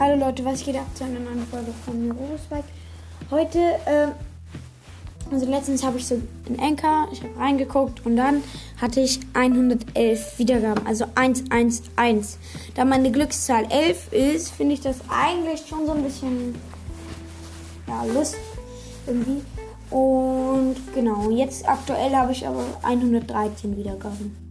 Hallo Leute, was geht ab zu einer neuen Folge von Robosbike? Heute, äh, also letztens habe ich so einen Anker, ich habe reingeguckt und dann hatte ich 111 Wiedergaben, also 111. Da meine Glückszahl 11 ist, finde ich das eigentlich schon so ein bisschen, ja, Lust irgendwie. Und genau, jetzt aktuell habe ich aber 113 Wiedergaben.